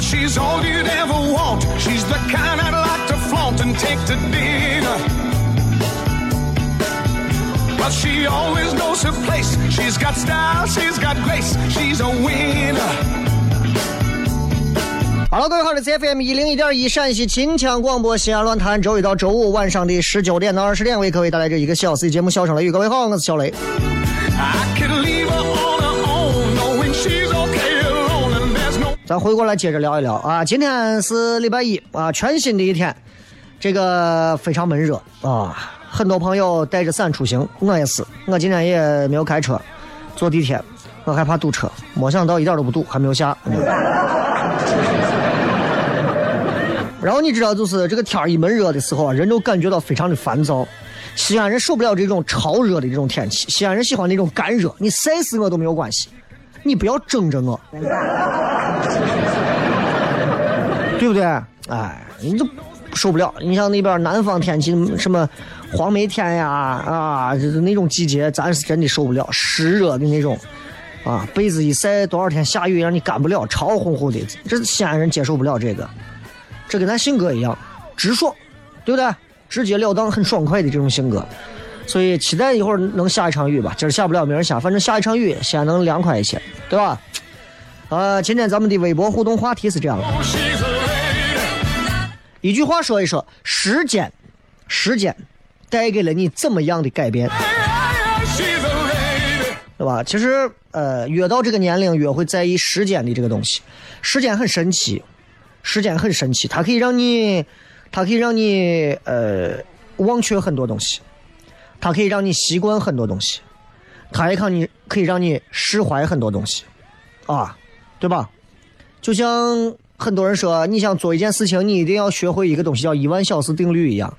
She's all you'd ever want. She's the kind I'd like to flaunt and take to dinner. But she always knows her place. She's got style, she's got grace. She's a winner. 好了，各位好，这是 FM 一零一点一陕西秦腔广播西安论坛，周一到周五晚上的十九点到二十点，为各位带来这一个小时的节目《笑声雷雨》。各位好，我是小雷。咱回过来接着聊一聊啊，今天是礼拜一啊，全新的一天，这个非常闷热啊，很多朋友带着伞出行，我也是，我今天也没有开车，坐地铁，我害怕堵车，没想到一点都不堵，还没有下。然后你知道，就是这个天儿一闷热的时候啊，人都感觉到非常的烦躁。西安人受不了这种潮热的这种天气，西安人喜欢那种干热，你晒死我都没有关系，你不要整着我。对不对？哎，你就受不了。你像那边南方天气，什么黄梅天呀，啊，就是那种季节，咱是真的受不了，湿热的那种，啊，被子一晒，多少天下雨让你干不了，潮乎乎的，这西安人接受不了这个。这跟咱性格一样，直爽，对不对？直截了当，很爽快的这种性格。所以期待一会儿能下一场雨吧，今儿下不了，明儿下，反正下一场雨，先能凉快一些，对吧？呃，今天咱们的微博互动话题是这样的。一句话说一说，时间，时间带给了你怎么样的改变，对吧？其实，呃，越到这个年龄，越会在意时间的这个东西。时间很神奇，时间很神奇，它可以让你，它可以让你，呃，忘却很多东西，它可以让你习惯很多东西，它也可你可以让你释怀很多东西，啊，对吧？就像很多人说，你想做一件事情，你一定要学会一个东西，叫一万小时定律一样。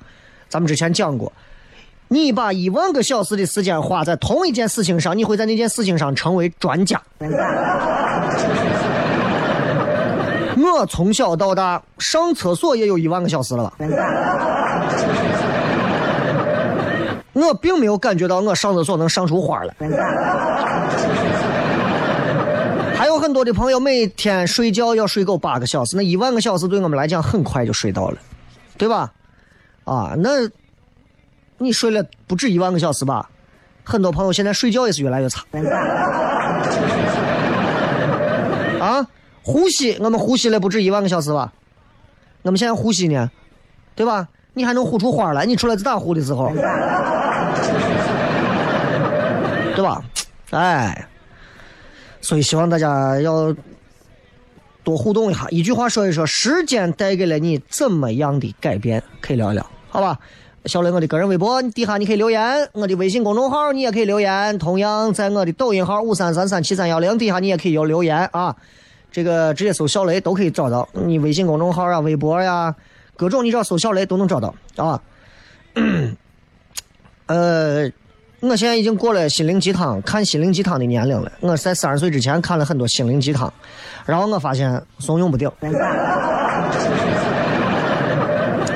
咱们之前讲过，你把一万个小时的时间花在同一件事情上，你会在那件事情上成为专家。我从小到大上厕所也有一万个小时了吧？我并没有感觉到我上厕所能上出花来。还有很多的朋友每天睡觉要睡够八个小时，那一万个小时对我们来讲很快就睡到了，对吧？啊，那你睡了不止一万个小时吧？很多朋友现在睡觉也是越来越差。啊，呼吸，我们呼吸了不止一万个小时吧？我们现在呼吸呢，对吧？你还能呼出花来？你出来自打呼的时候，对吧？哎，所以希望大家要多互动一下，一句话说一说，时间带给了你怎么样的改变？可以聊一聊，好吧？小雷，我的个人微博底下你可以留言，我的微信公众号你也可以留言，同样在我的抖音号五三三三七三幺零底下你也可以有留言啊。这个直接搜小雷都可以找到，你微信公众号啊、微博呀、各种你只要搜小雷都能找到啊。呃，我现在已经过了心灵鸡汤看心灵鸡汤的年龄了。我在三十岁之前看了很多心灵鸡汤，然后我发现怂恿不掉。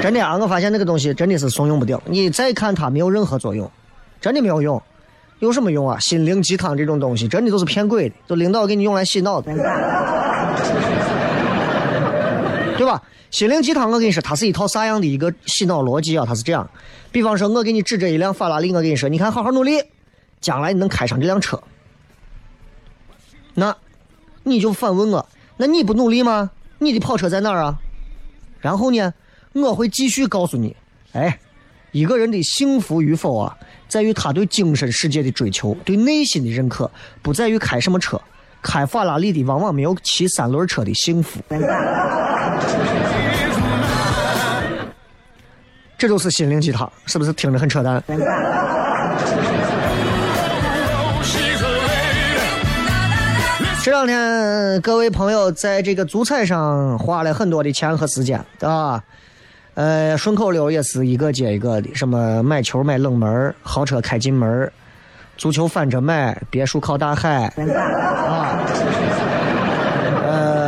真的啊，我发现那个东西真的是怂恿不掉。你再看它没有任何作用，真的没有用。有什么用啊？心灵鸡汤这种东西真的都是骗鬼的，都领导给你用来洗脑的，对吧？心灵鸡汤，我跟你说，它是一套啥样的一个洗脑逻辑啊？它是这样，比方说，我给你指着一辆法拉利，我跟你说，你看，好好努力，将来你能开上这辆车。那，你就反问我，那你不努力吗？你的跑车在哪儿啊？然后呢，我会继续告诉你，哎，一个人的幸福与否啊，在于他对精神世界的追求，对内心的认可，不在于开什么车。开法拉利的往往没有骑三轮车的幸福。这就是心灵鸡汤，是不是听着很扯淡？这两天各位朋友在这个足彩上花了很多的钱和时间，对吧？呃，顺口溜也是一个接一个的，什么买球买冷门，豪车开进门，足球反着买，别墅靠大海，啊，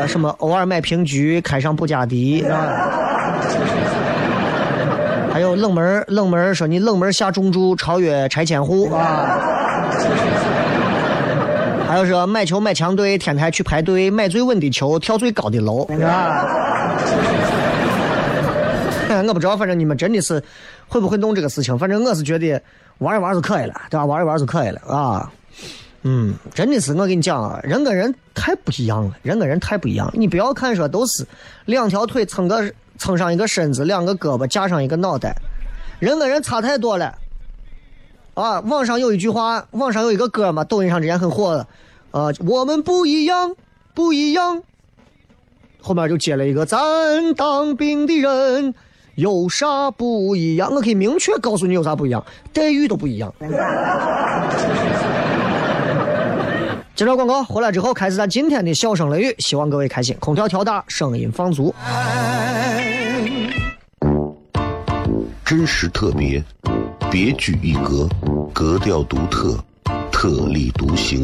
什么偶尔买平局，开上布加迪，啊，还有冷门冷门说你冷门下重注超越拆迁户啊，还有说买球买强队，天台去排队，买最稳的球，跳最高的楼，啊。我不知道，反正你们真的是会不会弄这个事情？反正我是觉得玩一玩就可以了，对吧？玩一玩就可以了啊。嗯，真的是我跟你讲啊，人跟人太不一样了，人跟人太不一样。你不要看说都是两条腿撑个撑上一个身子，两个胳膊架上一个脑袋，人跟人差太多了。啊，网上有一句话，网上有一个歌嘛，抖音上之前很火的，啊，我们不一样，不一样。后面就接了一个咱当兵的人。有啥不一样？我可以明确告诉你有啥不一样，待遇都不一样。接着广告回来之后，开始咱今天的笑声雷雨，希望各位开心。空调调大，声音放足。真实特别，别具一格，格调独特，特立独行，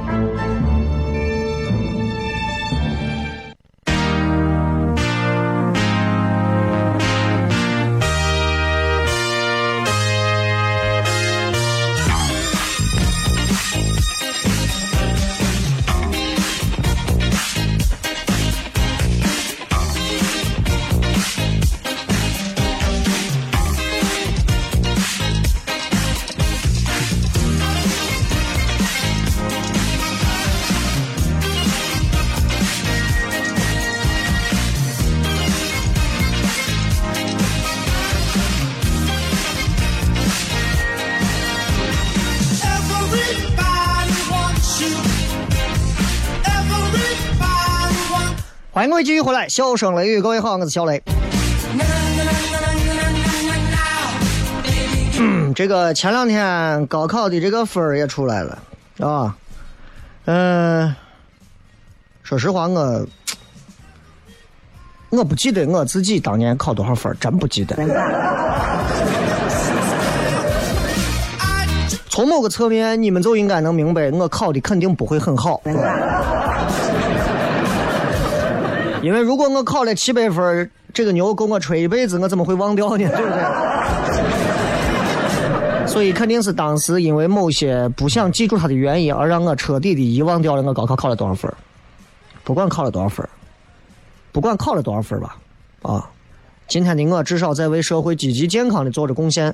各位继续回来，笑声雷雨，各位好，我是小雷。嗯，这个前两天高考的这个分儿也出来了，啊，嗯，说实话，我我不记得我自己当年考多少分儿真不记得。从某个侧面，你们就应该能明白，我考的肯定不会很好。因为如果我考了七百分，这个牛够我吹一辈子，我怎么会忘掉呢？对不对？所以肯定是当时因为某些不想记住它的原因，而让我彻底的遗忘掉了我高考考了多少分。不管考了多少分，不管考了多少分吧，啊，今天的我至少在为社会积极健康的做着贡献。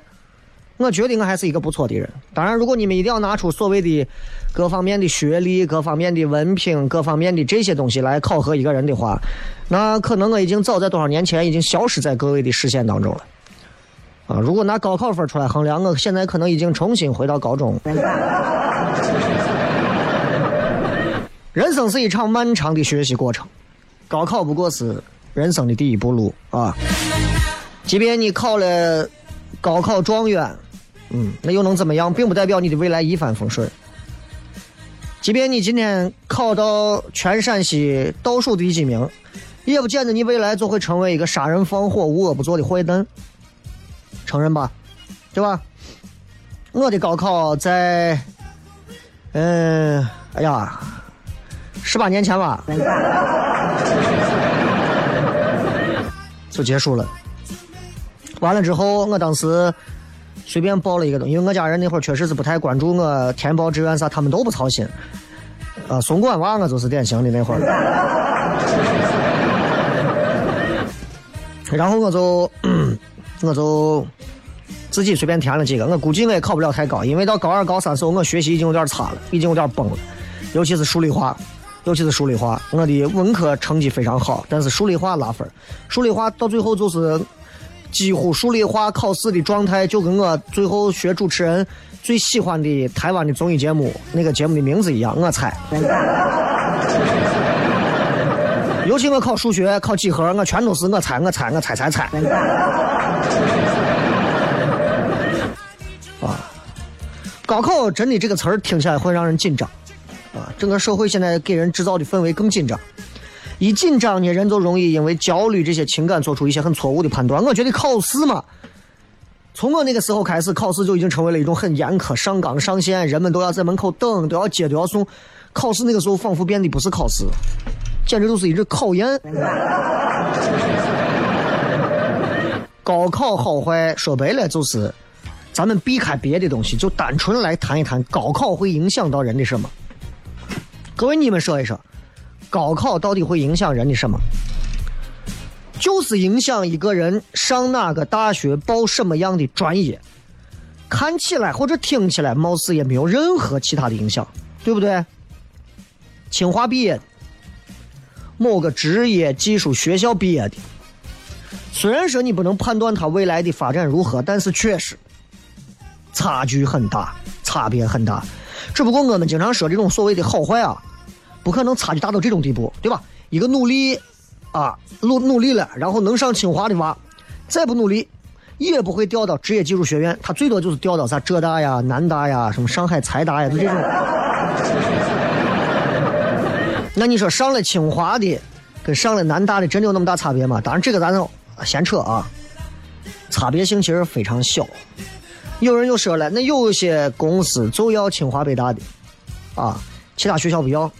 我觉得我还是一个不错的人。当然，如果你们一定要拿出所谓的各方面的学历、各方面的文凭、各方面的这些东西来考核一个人的话，那可能我已经早在多少年前已经消失在各位的视线当中了。啊，如果拿高考分出来衡量，我现在可能已经重新回到高中。人生是一场漫长的学习过程，高考不过是人生的第一步路啊。即便你考了高考状元。嗯，那又能怎么样？并不代表你的未来一帆风顺。即便你今天考到全陕西倒数第几名，也不见得你未来就会成为一个杀人放火、无恶不作的坏蛋。承认吧，对吧？我的高考在，嗯，哎呀，十八年前吧，就结束了。完了之后，我当时。随便报了一个东，因为我家人那会儿确实是不太关注我填报志愿啥，他们都不操心。啊，送管娃我就是典型的那会儿。然后我就 我就自己随便填了几个，我估计我也考不了太高，因为到高二高三时候我学习已经有点差了，已经有点崩了，尤其是数理化，尤其是数理化，我的文科成绩非常好，但是数理化拉分，数理化到最后就是。几乎数理化考试的状态，就跟我最后学主持人最喜欢的台湾的综艺节目那个节目的名字一样，我猜。尤其我考数学考几何，我全都是我猜我猜我猜猜猜。啊，高考真的这个词儿听起来会让人紧张，啊，整个社会现在给人制造的氛围更紧张。一紧张呢，人就容易因为焦虑这些情感做出一些很错误的判断。我觉得考试嘛，从我那个时候开始，考试就已经成为了一种很严苛、上纲上线，人们都要在门口等，都要接，都要送。考试那个时候仿佛变得不是考试，简直就是一直考验。高考好坏说白了就是，咱们避开别的东西，就单纯来谈一谈高考会影响到人的什么。各位，你们说一说。高考到底会影响人的什么？就是影响一个人上哪个大学、报什么样的专业。看起来或者听起来，貌似也没有任何其他的影响，对不对？清华毕业，某个职业技术学校毕业的，虽然说你不能判断他未来的发展如何，但是确实差距很大，差别很大。只不过我们经常说这种所谓的好坏啊。不可能差距大到这种地步，对吧？一个努力，啊，努努力了，然后能上清华的娃，再不努力，也不会调到职业技术学院，他最多就是调到啥浙大呀、南大呀、什么上海财大呀，就这种。那你说上了清华的，跟上了南大的，真的有那么大差别吗？当然，这个咱就闲扯啊，差别性其实非常小。有人又说了，那有些公司就要清华北大的，啊，其他学校不要。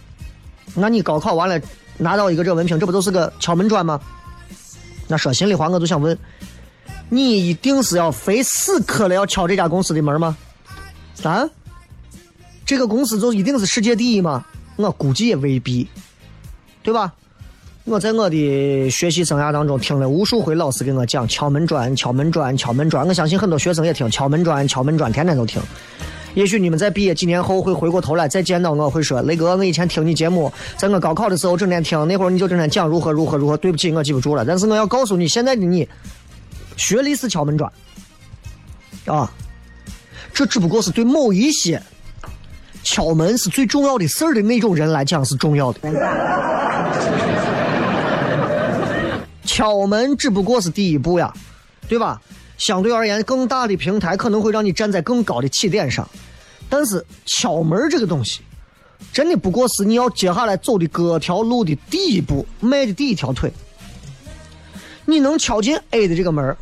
那你高考完了拿到一个这文凭，这不都是个敲门砖吗？那说心里话，我就想问，你一定是要非死磕了要敲这家公司的门吗？啊？这个公司就一定是世界第一吗？我估计也未必，对吧？我在我的学习生涯当中听了无数回老师给我讲敲门砖、敲门砖、敲门砖，我相信很多学生也听敲门砖、敲门砖，天天都听。也许你们在毕业几年后会回过头来再见到我，会说雷哥，我以前听你节目，在我高考的时候整天听，那会儿你就整天讲如何如何如何。对不起，我记不住了。但是我要告诉你，现在的你，学历是敲门砖，啊，这只不过是对某一些敲门是最重要的事儿的那种人来讲是重要的。敲门只不过是第一步呀，对吧？相对而言，更大的平台可能会让你站在更高的起点上，但是敲门这个东西，真的不过是你要接下来走的各条路的第一步，迈的第一条腿。你能敲进 A 的这个门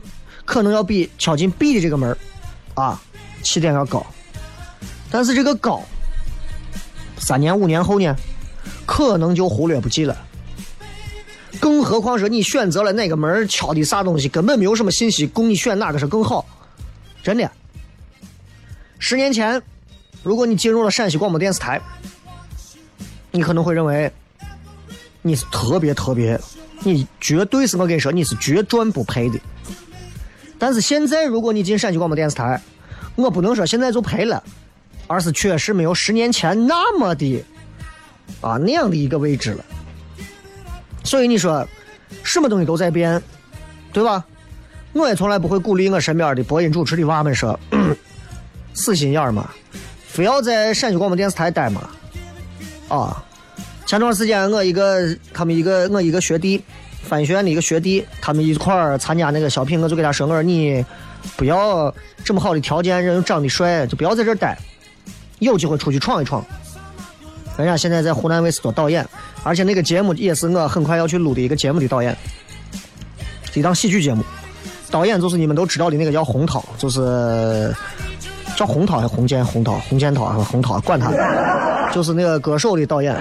可能要比敲进 B 的这个门啊起点要高。但是这个高，三年五年后呢，可能就忽略不计了。更何况说你选择了哪个门敲的啥东西，根本没有什么信息供你选哪个是更好。真的，十年前，如果你进入了陕西广播电视台，你可能会认为你是特别特别，你绝对是我跟你说你是绝赚不赔的。但是现在，如果你进陕西广播电视台，我不能说现在就赔了，而是确实没有十年前那么的啊那样的一个位置了。所以你说，什么东西都在变，对吧？我也从来不会鼓励我身边的播音主持的娃们说，死心眼儿嘛，非要在陕西广播电视台待嘛。啊，前段时间我一个他们一个我一个学弟，翻译学院的一个学弟，他们一块儿参加那个小品，我就给他说，我说你不要这么好的条件，人又长得帅，就不要在这儿待，有机会出去闯一闯。人家现在在湖南卫视做导演，而且那个节目也是我很快要去录的一个节目的导演，一档喜剧节目。导演就是你们都知道的那个叫洪涛，就是叫洪涛还是洪建洪涛洪建涛还是洪涛，管他，就是那个歌手的导演。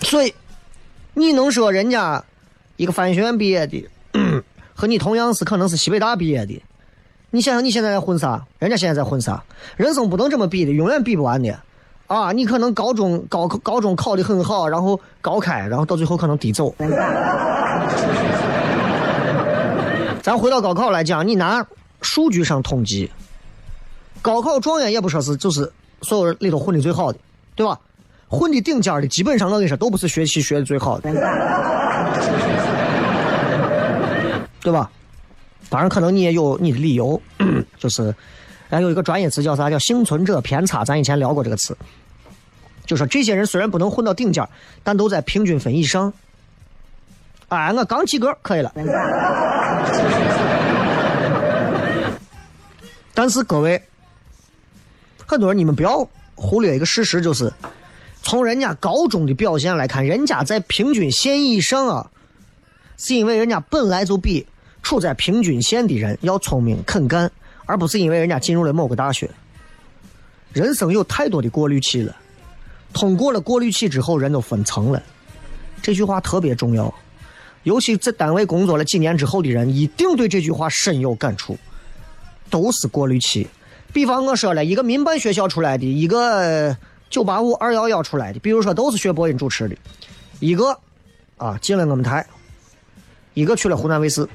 所以你能说人家一个翻学院毕业的，和你同样是可能是西北大毕业的，你想想你现在在混啥？人家现在在混啥？人生不能这么比的，永远比不完的。啊，你可能高中高高中考的很好，然后高开，然后到最后可能低走。咱回到高考来讲，你拿数据上统计，高考状元也不说是就是所有人里头混的最好的，对吧？混的顶尖的，基本上我跟你说都不是学习学的最好的，对吧？当然，可能你也有你的理由，就是还有一个专业词叫啥？叫幸存者偏差。咱以前聊过这个词，就说这些人虽然不能混到顶尖，但都在平均分以上。哎，我刚及格可以了。但是各位，很多人你们不要忽略一个事实，就是从人家高中的表现来看，人家在平均线以上啊，是因为人家本来就比处在平均线的人要聪明肯干，而不是因为人家进入了某个大学。人生有太多的过滤器了，通过了过滤器之后，人都分层了。这句话特别重要。尤其在单位工作了几年之后的人，一定对这句话深有感触。都是过滤器。比方我说了一个民办学校出来的，一个九八五、二幺幺出来的，比如说都是学播音主持的，一个啊进了我们台，一个去了湖南卫视。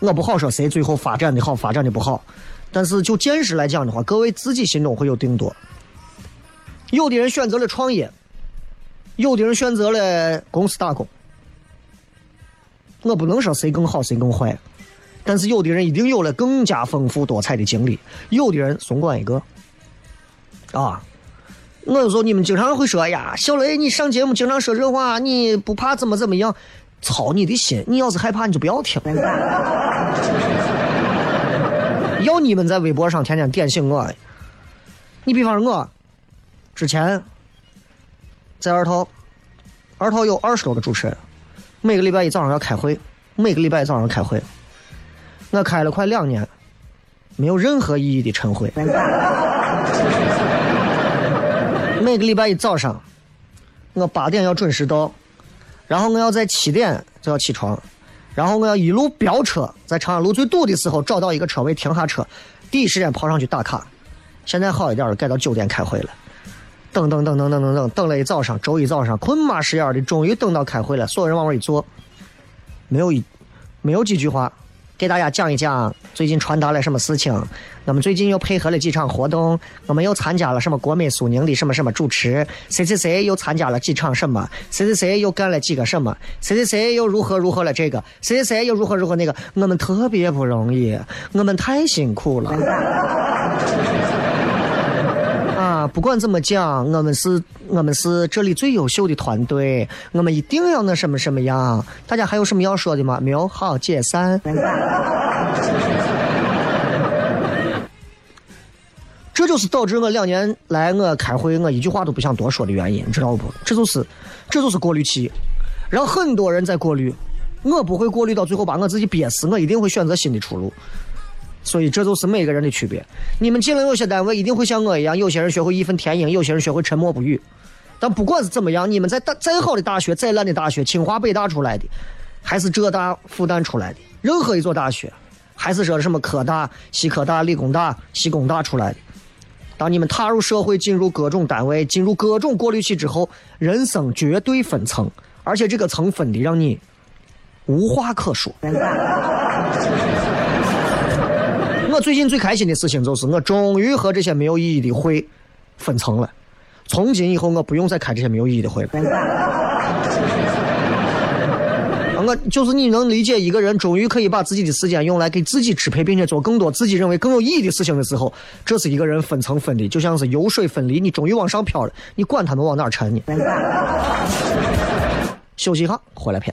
我不好说谁最后发展的好，发展的不好，但是就见识来讲的话，各位自己心中会有定夺。有的人选择了创业，有的人选择了公司打工。我不能说谁更好谁更坏，但是有的人一定有了更加丰富多彩的经历，有的人松管一个。啊，我有时候你们经常会说呀，小雷你上节目经常说这话，你不怕怎么怎么样？操你的心！你要是害怕，你就不要听。要你们在微博上天天点醒我。你比方说我，之前在二套，二套有二十多个主持人。每个礼拜一早上要开会，每个礼拜一早上开会，我开了快两年，没有任何意义的晨会。每个礼拜一早上，我八点要准时到，然后我要在七点就要起床，然后我要一路飙车，在长安路最堵的时候找到一个车位停下车，第一时间跑上去打卡。现在好一点了，改到九点开会了。等等等等等等等，等了一早上，周一早上困麻实眼的，终于等到开会了。所有人往那一坐，没有一，没有几句话，给大家讲一讲最近传达了什么事情。我们最近又配合了几场活动，我们又参加了什么国美苏宁的什么什么主持，谁谁谁又参加了几场什么，谁谁谁又干了几个什么，谁谁谁又如何如何了这个，谁谁谁又如何如何那个。我们特别不容易，我们太辛苦了。不管怎么讲，我们是我们是这里最优秀的团队，我们一定要那什么什么样。大家还有什么要说的吗？没有，好解散。这就是导致我两年来我开会我一句话都不想多说的原因，你知道不？这就是这就是过滤器，让很多人在过滤，我不会过滤到最后把我自己憋死，我一定会选择新的出路。所以这就是每个人的区别。你们进了有些单位，一定会像我一样，有些人学会义愤填膺，有些人学会沉默不语。但不管是怎么样，你们在大再好的大学，再烂的大学，清华北大出来的，还是浙大复旦出来的，任何一所大学，还是说什么科大、西科大、理工大、西工大出来的。当你们踏入社会，进入各种单位，进入各种过滤器之后，人生绝对分层，而且这个层分的让你无话可说。我最近最开心的事情就是，我终于和这些没有意义的会分层了。从今以后，我不用再开这些没有意义的会了。我就是你能理解一个人终于可以把自己的时间用来给自己支配，并且做更多自己认为更有意义的事情的时候，这是一个人分层分的，就像是油水分离，你终于往上飘了，你管他们往哪沉呢？休息一下，回来片。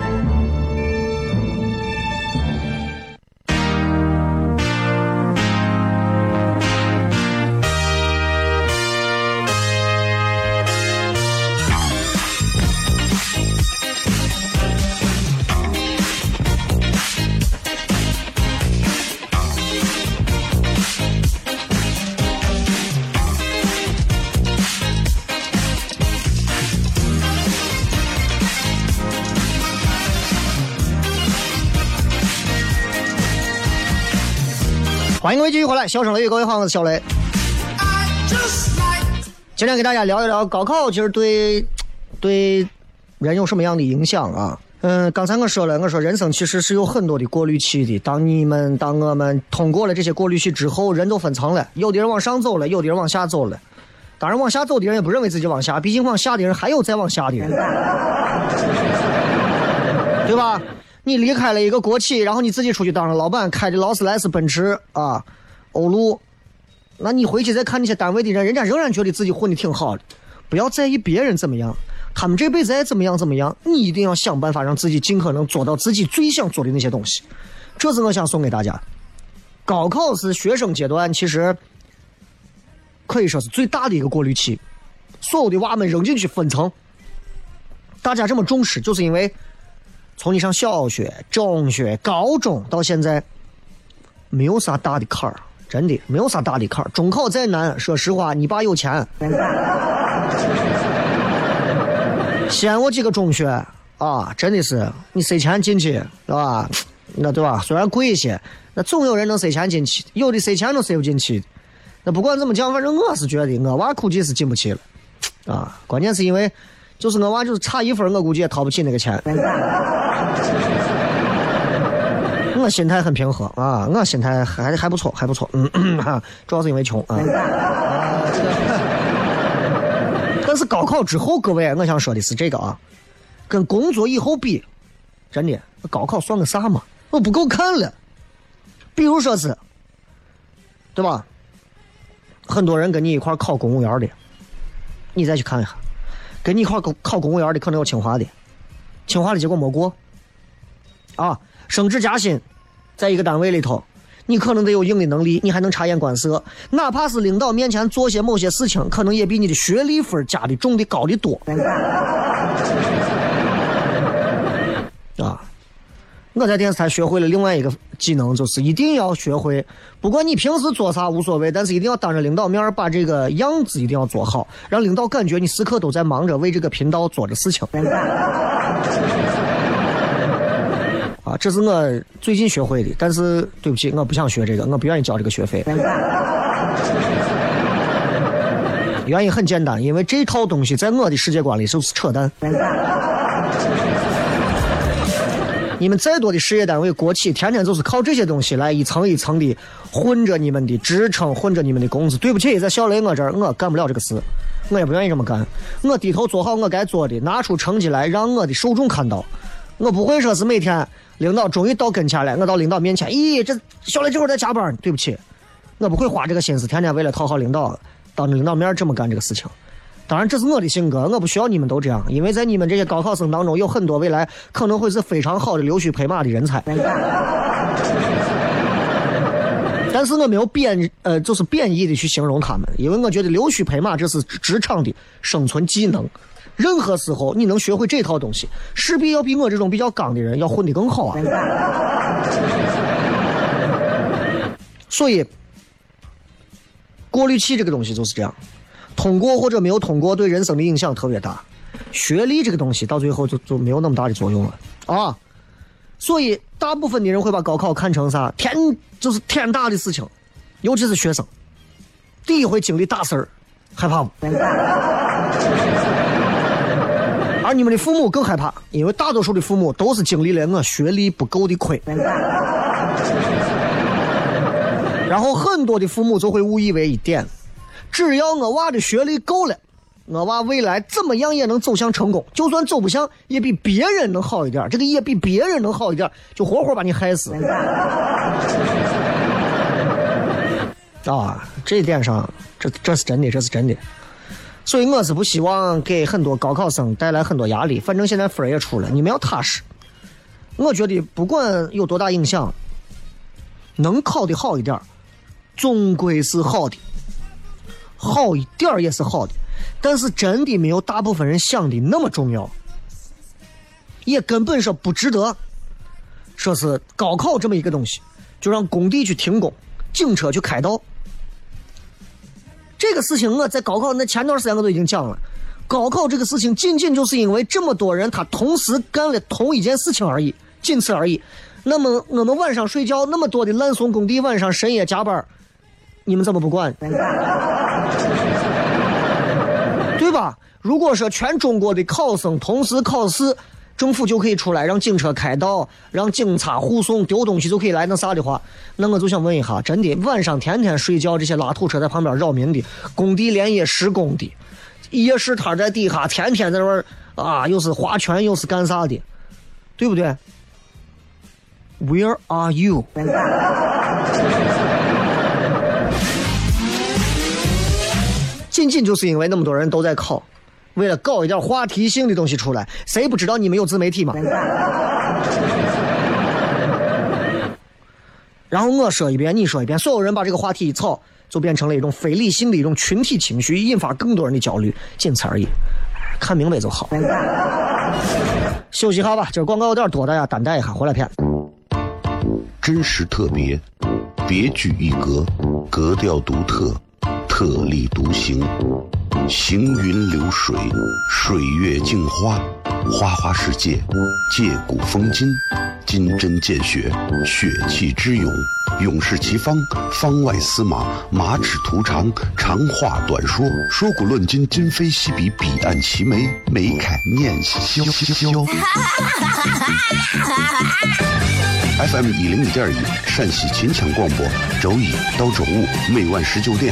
欢迎各位继续回来，笑声雷雨，各位好，我是小雷。今天给大家聊一聊高考，其实对 对人有什么样的影响啊？嗯，刚才我说了，我说人生其实是有很多的过滤器的。当你们、当我们通过了这些过滤器之后，人都分层了，有的人往上走了，有的人往下走了。当然，往下走的人也不认为自己往下，毕竟往下的人还有再往下的人，对吧？你离开了一个国企，然后你自己出去当了老板，开的劳斯莱斯、奔驰啊、欧陆，那你回去再看那些单位的人，人家仍然觉得自己混的挺好的。不要在意别人怎么样，他们这辈子爱怎么样怎么样，你一定要想办法让自己尽可能做到自己最想做的那些东西。这是我想送给大家。高考是学生阶段，其实可以说是最大的一个过滤器。所有的娃们扔进去分层，大家这么重视，就是因为。从你上小学、中学、高中到现在，没有啥大的坎儿，真的没有啥大的坎儿。中考再难，说实话，你爸有钱，西安我几个中学啊，真的是你塞钱进去，是吧？那对吧？虽然贵一些，那总有人能塞钱进去，有的塞钱都塞不进去。那不管怎么讲，反正我是觉得我娃估计是进不去了，啊，关键是因为。就是我娃就是差一分，我估计也掏不起那个钱。我心态很平和啊，我心态还还不错，还不错。嗯哈，主要是因为穷啊。但是高考之后，各位，我想说的是这个啊，跟工作以后比，真的，高考算个啥嘛？我不够看了。比如说是，对吧？很多人跟你一块考公务员的，你再去看一下。跟你一块考考公务员的可能有清华的，清华的结果没过，啊，升职加薪，在一个单位里头，你可能得有硬的能力，你还能察言观色。哪怕是领导面前做些某些事情，可能也比你的学历分加的重的高的多。啊！我在电视台学会了另外一个技能，就是一定要学会，不管你平时做啥无所谓，但是一定要当着领导面把这个样子一定要做好，让领导感觉你时刻都在忙着为这个频道做着事情。啊，这是我最近学会的，但是对不起，我不想学这个，我不愿意交这个学费。原因很简单，因为这套东西在我的世界观里就是扯淡。你们再多的事业单位、国企，天天就是靠这些东西来一层一层的混着你们的职称，混着你们的工资。对不起，在小雷我这儿，我干不了这个事，我也不愿意这么干。我低头做好我该做的，拿出成绩来让我的受众看到。我不会说是每天领导终于到跟前了，我到领导面前，咦，这小雷这会儿在加班。对不起，我不会花这个心思，天天为了讨好领导，当着领导面这么干这个事情。当然，这是我的性格，我不需要你们都这样，因为在你们这些高考生当中，有很多未来可能会是非常好的溜须拍马的人才。但是我没有贬，呃，就是贬义的去形容他们，因为我觉得溜须拍马这是职场的生存技能。任何时候你能学会这套东西，势必要比我这种比较刚的人要混得更好啊。所以，过滤器这个东西就是这样。通过或者没有通过，对人生的影响特别大。学历这个东西到最后就就没有那么大的作用了啊！所以大部分的人会把高考看成啥天就是天大的事情，尤其是学生，第一回经历大事儿，害怕不？而你们的父母更害怕，因为大多数的父母都是经历了我学历不够的亏。然后很多的父母就会误以为一点。只要我娃的学历够了，我娃未来怎么样也能走向成功。就算走不向，也比别人能好一点。这个也比别人能好一点，就活活把你害死。啊，这一点上，这这是真的，这是真的。所以我是不希望给很多高考生带来很多压力。反正现在分也出了，你们要踏实。我觉得不管有多大影响，能考的好一点，终归是好的。好一点儿也是好的，但是真的没有大部分人想的那么重要，也根本说不值得。说是高考这么一个东西，就让工地去停工，警车去开道。这个事情我在高考那前段时间我都已经讲了，高考这个事情仅仅就是因为这么多人他同时干了同一件事情而已，仅此而已。那么我们晚上睡觉那么多的烂怂工地晚上深夜加班。你们怎么不管？对吧？如果说全中国的考生同时考试，政府就可以出来让警车开道，让警察护送，丢东西就可以来那啥的话，那我就想问一下，真的晚上天天睡觉这些拉土车在旁边扰民的，工地连夜施工的，夜市摊在底下天天在那儿啊，又是划拳又是干啥的，对不对？Where are you？仅仅就是因为那么多人都在考，为了搞一点话题性的东西出来，谁不知道你们有自媒体吗？然后我说一遍，你说一遍，所有人把这个话题一炒，就变成了一种非理性的一种群体情绪，引发更多人的焦虑，仅此而已。看明白就好。休息一下吧，今儿广告有点多，大家担待一下，回来片。真实特别，别具一格，格调独特。特立独行，行云流水，水月镜花，花花世界，借古风今，金针见血，血气之勇，勇士齐方，方外司马，马齿图长，长话短说，说古论今，今非昔比，彼岸齐眉，眉开眼笑。FM 一零一点一，陕西秦腔广播，周一到周五每晚十九点。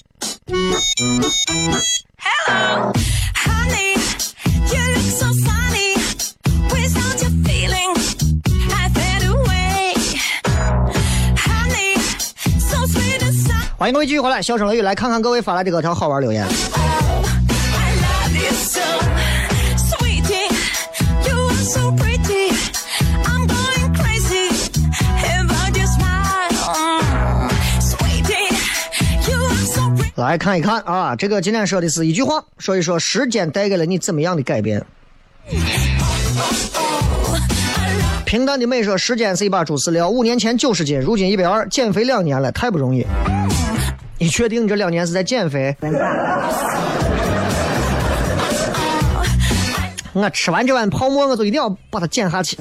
Hello, honey. you look so sunny. Without your feeling, I fade away. Honey, so sweet and sour. 欢迎各位继续回来，笑声雷雨来看看各位发来这个条好玩留言。来看一看啊，这个今天说的是一句话，说一说时间带给了你怎么样的改变。平淡的美说，时间是一把猪饲料，五年前九十斤，如今一百二，减肥两年了，太不容易。你确定你这两年是在减肥？我吃完这碗泡沫，我就一定要把它减下去。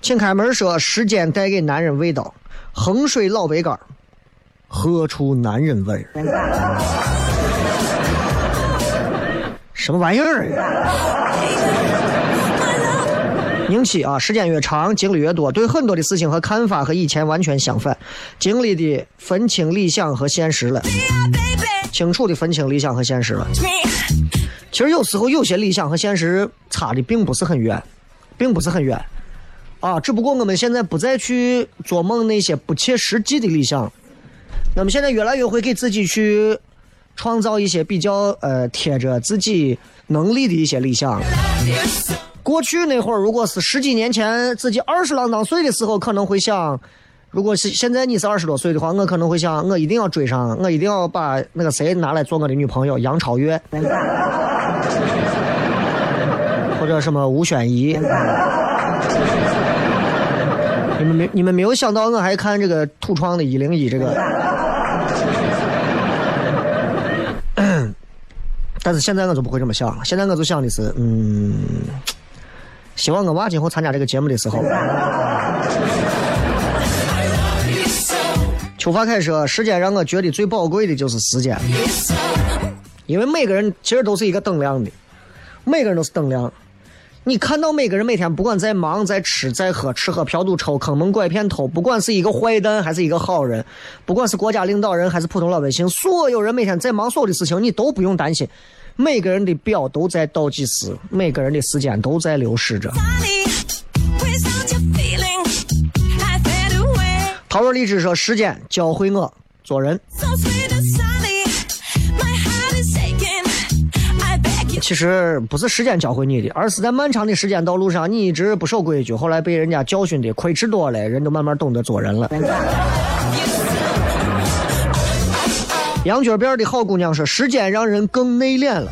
请开门说，时间带给男人味道，衡水老白干，喝出男人味儿。什么玩意儿啊？宁七啊，时间越长，经历越多，对很多的事情和看法和以前完全相反，经历的分清理想和现实了，清楚的分清理想和现实了。其实有时候有些理想和现实差的并不是很远，并不是很远，啊，只不过我们现在不再去做梦那些不切实际的理想，我们现在越来越会给自己去创造一些比较呃贴着自己能力的一些理想。过去那会儿，如果是十几年前自己二十郎当岁的时候，可能会想，如果是现在你是二十多岁的话，我可能会想，我一定要追上，我一定要把那个谁拿来做我的女朋友，杨超越，或者什么吴宣仪。你们没你们没有想到，我还看这个土创的一零一这个，但是现在我就不会这么想了，现在我就想的是，嗯，希望我娃今后参加这个节目的时候。邱发凯说：“时间让我觉得最宝贵的就是时间，因为每个人其实都是一个等量的，每个人都是等量。你看到每个人每天不管在忙、在吃、在喝、吃喝嫖赌抽、坑蒙拐骗偷，不管是一个坏蛋还是一个好人，不管是国家领导人还是普通老百姓，所有人每天在忙所有的事情，你都不用担心。每个人的表都在倒计时，每个人的时间都在流逝着。”陶若励志说：“时间教会我做人。So 其实不是时间教会你的，而是在漫长的时间道路上，你一直不守规矩，后来被人家教训的亏吃多了，人都慢慢懂得做人了。羊角辫的好姑娘说：“时间让人更内敛了。”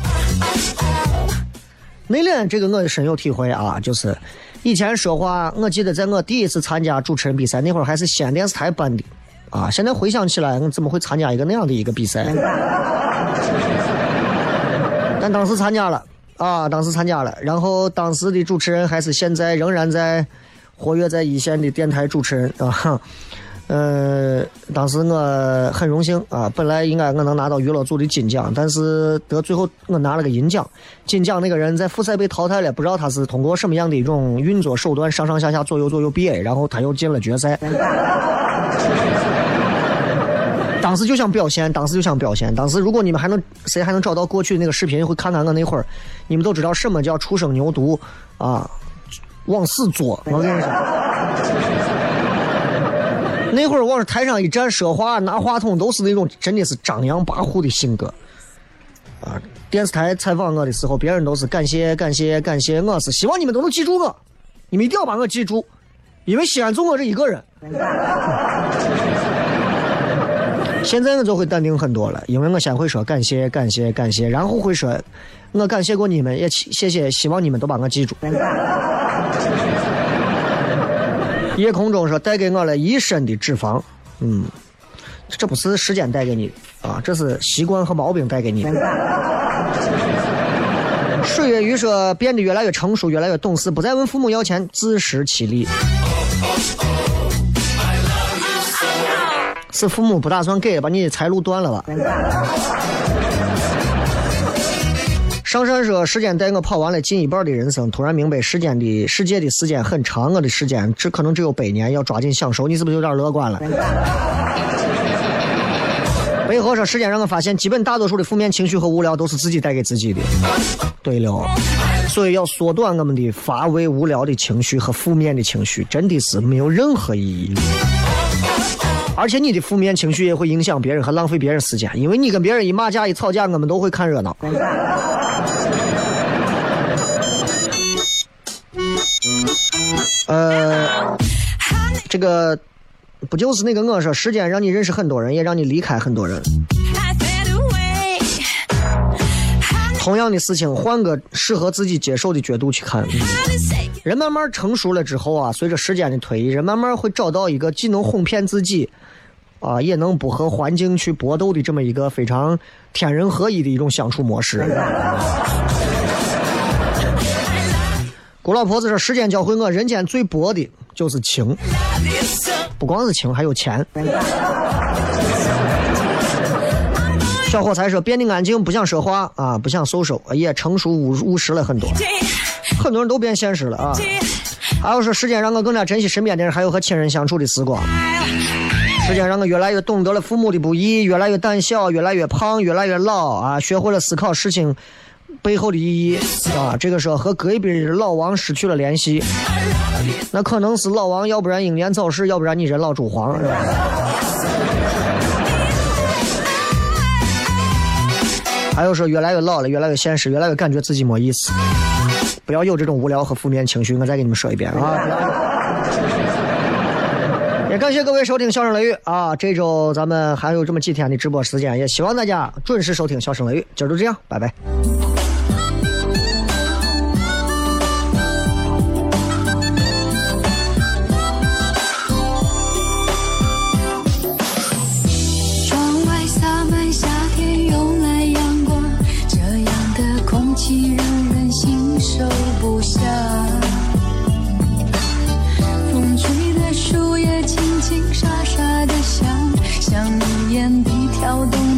内敛这个我深有体会啊，就是以前说话，我记得在我第一次参加主持人比赛那会儿还是西安电视台办的啊，现在回想起来，我怎么会参加一个那样的一个比赛？但当时参加了啊，当时参加了，然后当时的主持人还是现在仍然在活跃在一线的电台主持人啊。呃，当时我很荣幸啊，本来应该我能拿到娱乐组的金奖，但是得最后我拿了个银奖。金奖那个人在复赛被淘汰了，不知道他是通过什么样的一种运作手段，上上下下左右左右 BA，然后他又进了决赛。当时就想表现，当时就想表现。当时如果你们还能谁还能找到过去那个视频，会看看我那会儿，你们都知道什么叫初生牛犊啊，往死作。我跟你说。那会儿往台上一站说话，拿话筒都是那种真的是张扬跋扈的性格，啊！电视台采访我的时候，别人都是感谢感谢感谢，我是希望你们都能记住我，你们一定要把我记住，因为西安就我这一个人。现在我就会淡定很多了，因为我先会说感谢感谢感谢，然后会说我感谢过你们，也谢谢，希望你们都把我记住。夜空中说带给我了一身的脂肪，嗯，这不是时间带给你啊，这是习惯和毛病带给你。水月鱼说变得越来越成熟，越来越懂事，不再问父母要钱，自食其力。是父母不打算给，把你的财路断了吧？上山说：“时间带我跑完了近一半的人生，突然明白时间的世界的时间很长，我的时间只可能只有百年，要抓紧享受。”你是不是有点乐观了？背后说：“时间让我发现，基本大多数的负面情绪和无聊都是自己带给自己的。”对了，所以要缩短我们的乏味、无聊的情绪和负面的情绪，真的是没有任何意义。而且你的负面情绪也会影响别人和浪费别人时间，因为你跟别人一骂架、一吵架，我们都会看热闹。呃，这个不就是那个我说，时间让你认识很多人，也让你离开很多人。同样的事情，换个适合自己接受的角度去看。人慢慢成熟了之后啊，随着时间的推移，人慢慢会找到一个既能哄骗自己，啊，也能不和环境去搏斗的这么一个非常天人合一的一种相处模式。古老婆子说：“时间教会我，人间最薄的就是情，不光是情，还有钱。”小伙才说：“变得安静，不想说话啊，不想收手，也成熟务务实了很多。很多人都变现实了啊。”还有说，时间让我更加珍惜身边的人，还有和亲人相处的时光。时间让我越来越懂得了父母的不易，越来越胆小，越来越胖，越来越老啊，学会了思考事情背后的意义啊。这个时候和隔壁的老王失去了联系，那可能是老王，要不然英年早逝，要不然你人老珠黄，是吧？还有说越来越老了，越来越现实，越来越感觉自己没意思。不要有这种无聊和负面情绪。我再给你们说一遍啊！也感谢各位收听《笑声雷雨》啊！这周咱们还有这么几天的直播时间，也希望大家准时收听《笑声雷雨》。今儿就这样，拜拜。跳动